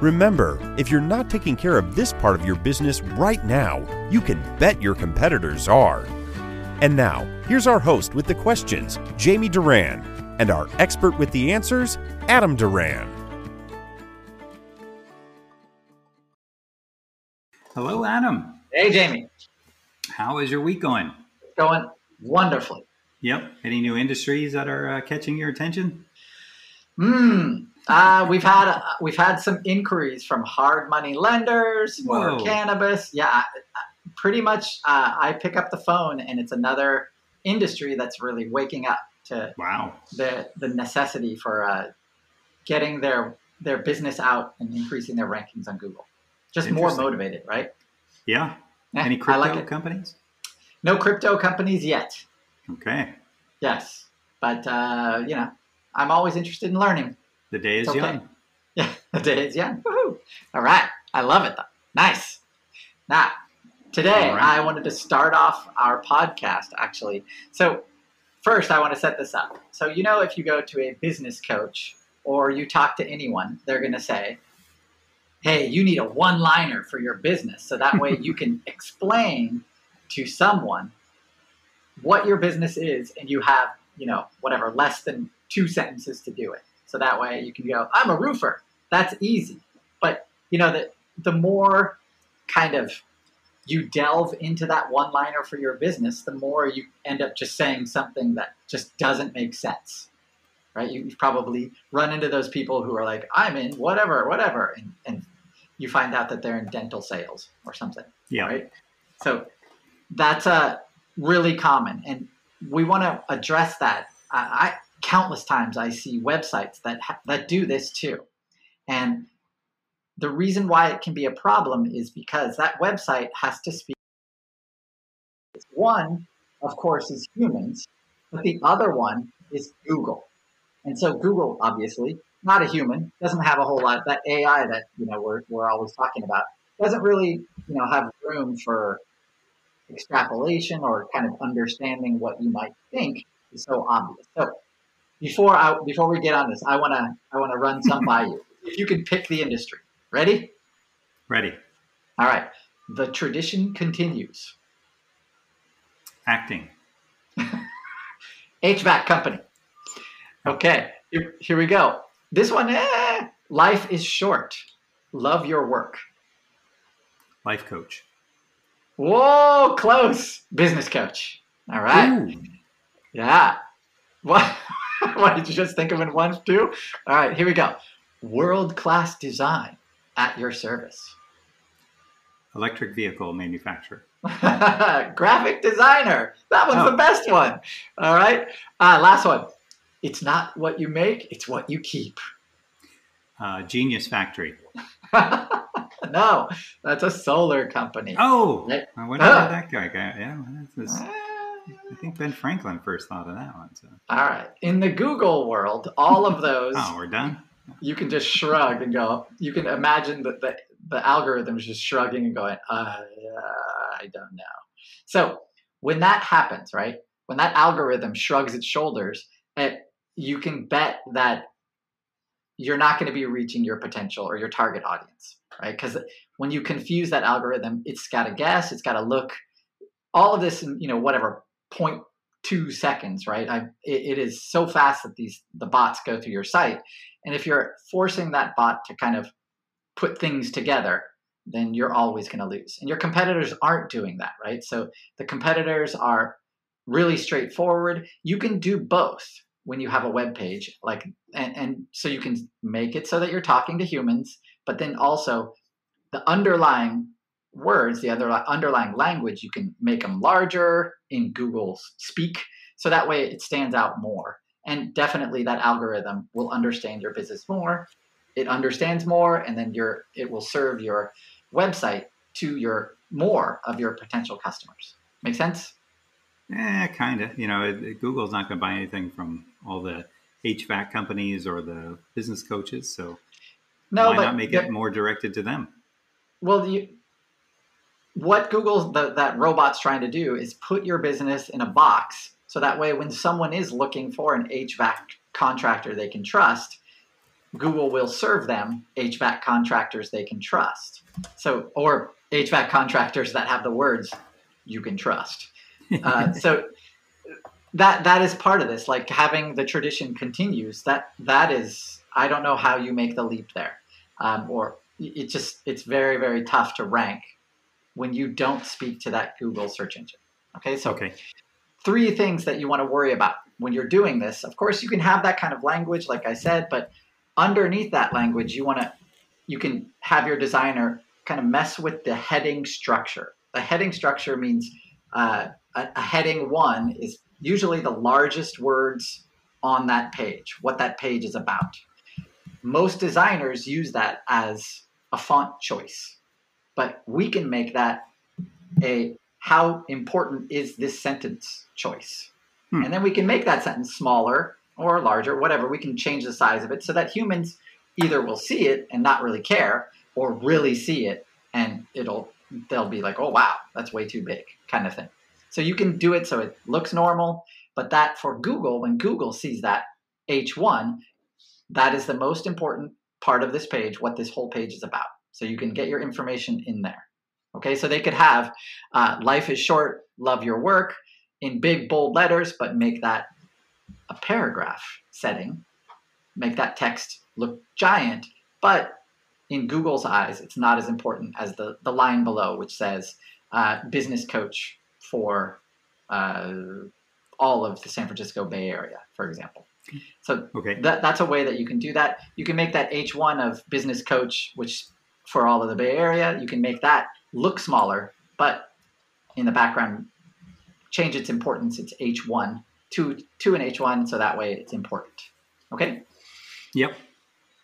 Remember, if you're not taking care of this part of your business right now, you can bet your competitors are. And now, here's our host with the questions, Jamie Duran, and our expert with the answers, Adam Duran. Hello, Adam. Hey, Jamie. How is your week going? Going wonderfully. Yep. Any new industries that are uh, catching your attention? Hmm. Uh, we've had uh, we've had some inquiries from hard money lenders for cannabis. Yeah, I- I- pretty much. Uh, I pick up the phone, and it's another industry that's really waking up to Wow. the the necessity for uh, getting their their business out and increasing their rankings on Google. Just more motivated, right? Yeah. Eh, Any crypto like companies? No crypto companies yet. Okay. Yes, but uh, you know, I'm always interested in learning. The day is Okay. young. Yeah, the day is young. Woohoo. All right. I love it though. Nice. Now, today right. I wanted to start off our podcast actually. So, first I want to set this up. So, you know, if you go to a business coach or you talk to anyone, they're going to say, Hey, you need a one liner for your business. So that way you can explain to someone what your business is and you have, you know, whatever, less than two sentences to do it. So that way you can go, I'm a roofer. That's easy. But you know, the the more kind of you delve into that one liner for your business, the more you end up just saying something that just doesn't make sense. Right? You, you've probably run into those people who are like, I'm in whatever, whatever, and, and you find out that they're in dental sales or something Yeah. right? So that's uh, really common, and we want to address that. I, I countless times I see websites that ha- that do this too, and the reason why it can be a problem is because that website has to speak. One, of course, is humans, but the other one is Google, and so Google obviously not a human doesn't have a whole lot that AI that you know we're we're always talking about doesn't really you know have room for extrapolation or kind of understanding what you might think is so obvious. So before I before we get on this, I wanna I wanna run some by you. If you can pick the industry. Ready? Ready. All right. The tradition continues. Acting. HVAC company. Okay, here, here we go. This one, eh, life is short. Love your work. Life coach. Whoa, close. Business coach. All right. Ooh. Yeah. What? what did you just think of in one too? All right, here we go. World class design at your service. Electric vehicle manufacturer. Graphic designer. That one's Oh. the best one. All right. Uh, last one. It's not what you make; it's what you keep. Uh, Genius Factory. no, that's a solar company. Oh, Right. I wonder where that guy got. Yeah, that's his- Ah. I think Ben Franklin first thought of that one. So. All right. In the Google world, all of those Oh, we're done. you can just shrug and go. You can imagine that the the algorithm is just shrugging and going, uh, I don't know. So when that happens, right? When that algorithm shrugs its shoulders, it, you can bet that you're not going to be reaching your potential or your target audience, right? Because when you confuse that algorithm, it's got to guess, it's got to look, all of this you know whatever 0.2 seconds, right? I, it, it is so fast that these the bots go through your site and if you're forcing that bot to kind of put things together, then you're always going to lose. And your competitors aren't doing that, right? So the competitors are really straightforward. You can do both when you have a web page, like, and, and so you can make it so that you're talking to humans, but then also the underlying words, the other underlying language, you can make them larger in Google Speak, so that way it stands out more and definitely that algorithm will understand your business more it understands more and then your it will serve your website to your more of your potential customers Make sense? Yeah, kind of. You know, it, Google's not going to buy anything from all the HVAC companies or the business coaches. So no, why not make it more directed to them? Well, you, what Google the, that robot's trying to do is put your business in a box so that way when someone is looking for an HVAC contractor they can trust, Google will serve them HVAC contractors they can trust. So or HVAC contractors that have the words you can trust. Uh, so that that is part of this. Like having the tradition continues. That that is. I don't know how you make the leap there, um, or it just it's very very tough to rank when you don't speak to that Google search engine. Okay, so okay. three things that you want to worry about when you're doing this. Of course, you can have that kind of language, like I said, but underneath that language, you want to you can have your designer kind of mess with the heading structure. The heading structure means uh, a, a heading one is usually the largest words on that page, what that page is about. Most designers use that as a font choice, but we can make that a how important is this sentence choice. Hmm. And then we can make that sentence smaller or larger, whatever. We can change the size of it so that humans either will see it and not really care or really see it and it'll they'll be like, "Oh wow, that's way too big," kind of thing. So you can do it so it looks normal, but that for Google, when Google sees that H1, that is the most important part of this page, what this whole page is about. So you can get your information in there. Okay, so they could have uh, life is short, love your work in big bold letters, but make that a paragraph setting, make that text look giant. But in Google's eyes, it's not as important as the, the line below, which says uh, business coach for uh, all of the San Francisco Bay Area, for example. So okay. that, that's a way that you can do that. You can make that H1 of business coach, which for all of the Bay Area, you can make that look smaller, but in the background, change its importance. It's H1 to, to an H1, so that way it's important. Okay? Yep.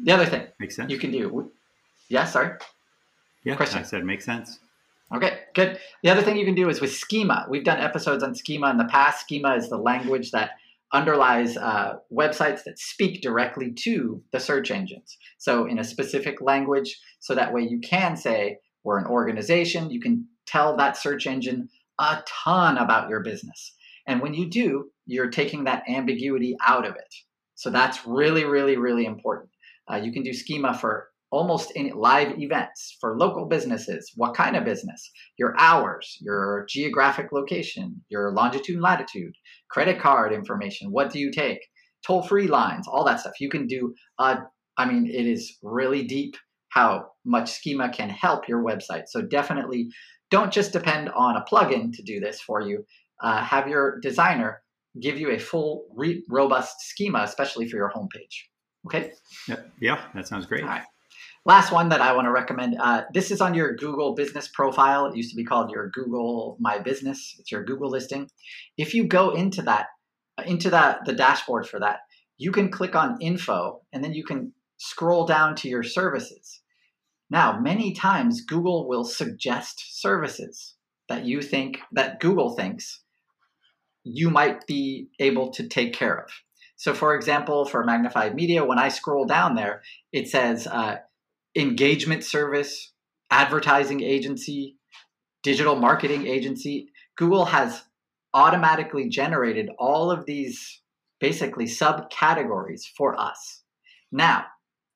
The other thing makes sense. You can do. Yeah, sorry. Yeah, Question. I said makes sense. Okay, good. The other thing you can do is with schema. We've done episodes on schema in the past. Schema is the language that underlies uh, websites that speak directly to the search engines. So, in a specific language, so that way you can say, we're an organization, you can tell that search engine a ton about your business. And when you do, you're taking that ambiguity out of it. So, that's really, really, really important. Uh, you can do schema for almost any live events for local businesses. What kind of business? Your hours, your geographic location, your longitude and latitude, credit card information. What do you take? Toll free lines, all that stuff. You can do, uh, I mean, it is really deep how much schema can help your website. So definitely don't just depend on a plugin to do this for you. Uh, have your designer give you a full, re- robust schema, especially for your homepage. Okay. Yeah, yeah, that sounds great. All right. Last one that I want to recommend. Uh, this is on your Google business profile. It used to be called your Google My Business. It's your Google listing. If you go into that, into that the dashboard for that, you can click on Info, and then you can scroll down to your services. Now, many times Google will suggest services that you think that Google thinks you might be able to take care of. So, for example, for Magnified Media, when I scroll down there, it says uh, engagement service, advertising agency, digital marketing agency. Google has automatically generated all of these basically subcategories for us. Now,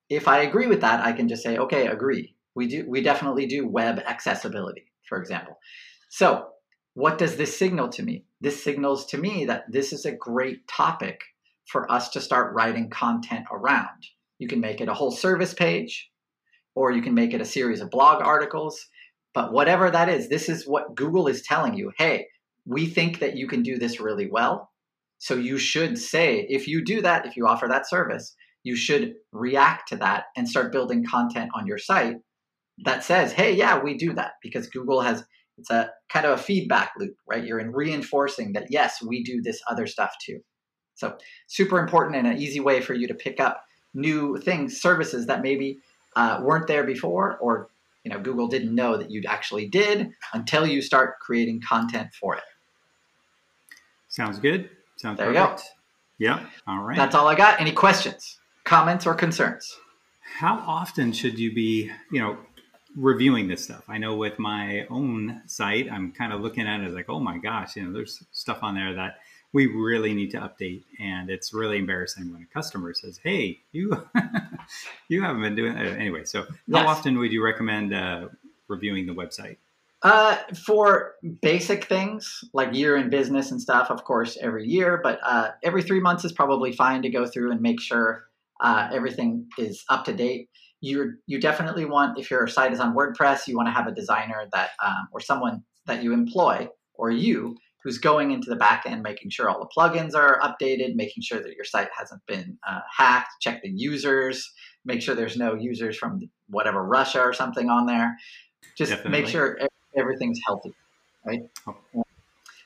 if I agree with that, I can just say, okay, agree. We do we definitely do web accessibility, for example. So, what does this signal to me? This signals to me that this is a great topic for us to start writing content around. You can make it a whole service page or you can make it a series of blog articles. But whatever that is, this is what Google is telling you. Hey, we think that you can do this really well. So you should say, if you do that, if you offer that service, you should react to that and start building content on your site that says, hey, yeah, we do that because Google has, it's a kind of a feedback loop, right? You're in reinforcing that, yes, we do this other stuff too. So super important and an easy way for you to pick up new things, services that maybe uh, weren't there before or you know Google didn't know that you actually did until you start creating content for it. Sounds good. Sounds there perfect. you go. Yeah. All right. That's all I got. Any questions, comments, or concerns? How often should you be, you know, reviewing this stuff? I know with my own site, I'm kind of looking at it as like, oh my gosh, you know, there's stuff on there that we really need to update, and it's really embarrassing when a customer says, "Hey, you, you haven't been doing that." Anyway, so how yes. often would you recommend uh, reviewing the website? Uh, for basic things like year in business and stuff, of course, every year, but uh, every three months is probably fine to go through and make sure uh, everything is up to date. You you definitely want if your site is on WordPress, you want to have a designer that um, or someone that you employ or you who's going into the back end, making sure all the plugins are updated, making sure that your site hasn't been uh, hacked, check the users, make sure there's no users from whatever Russia or something on there. Just definitely. make sure everything's healthy, right? Oh.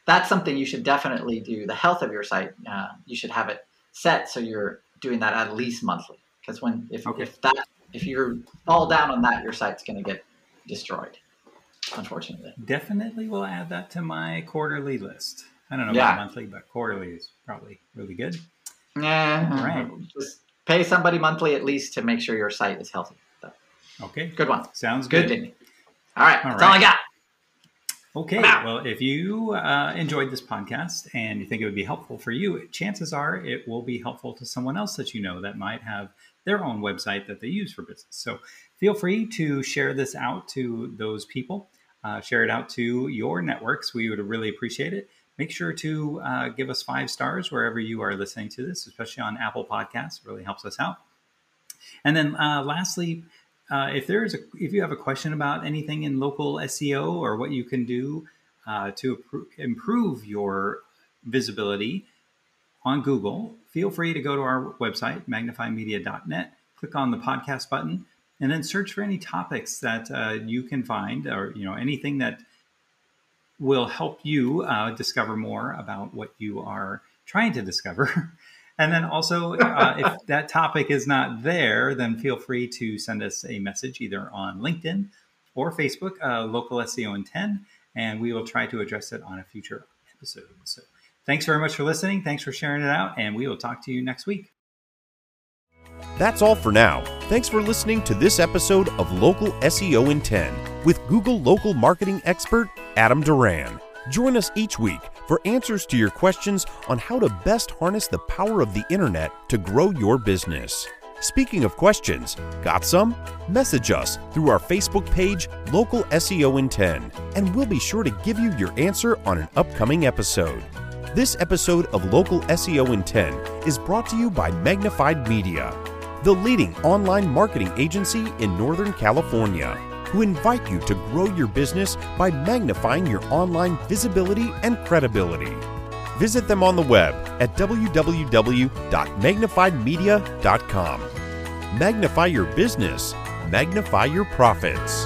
That's something you should definitely do. The health of your site, uh, you should have it set so you're doing that at least monthly. Because when if, okay. if that if you fall down on that, your site's going to get destroyed. Unfortunately, definitely will add that to my quarterly list. I don't know yeah. about monthly, but quarterly is probably really good. Yeah, all right. Just pay somebody monthly at least to make sure your site is healthy. So, okay, good one. Sounds good. Good, All right, all that's right. all I got. Okay, well, if you uh, enjoyed this podcast and you think it would be helpful for you, chances are it will be helpful to someone else that you know that might have their own website that they use for business. So feel free to share this out to those people, uh, share it out to your networks. We would really appreciate it. Make sure to uh, give us five stars wherever you are listening to this, especially on Apple Podcasts. It really helps us out. And then, uh, lastly, uh, if there is a if you have a question about anything in local SEO or what you can do uh, to improve your visibility on Google, feel free to go to our website magnifymedia.net, click on the podcast button, and then search for any topics that uh, you can find or you know anything that will help you uh, discover more about what you are trying to discover. And then also, uh, if that topic is not there, then feel free to send us a message either on LinkedIn or Facebook, uh, Local SEO in 10, and we will try to address it on a future episode. So thanks very much for listening. Thanks for sharing it out, and we will talk to you next week. That's all for now. Thanks for listening to this episode of Local SEO in 10 with Google local marketing expert Adam Duran. Join us each week for answers to your questions on how to best harness the power of the internet to grow your business. Speaking of questions, got some? Message us through our Facebook page, Local SEO in 10, and we'll be sure to give you your answer on an upcoming episode. This episode of Local SEO in 10 is brought to you by Magnified Media, the leading online marketing agency in Northern California who invite you to grow your business by magnifying your online visibility and credibility. Visit them on the web at www.magnifiedmedia.com. Magnify your business, magnify your profits.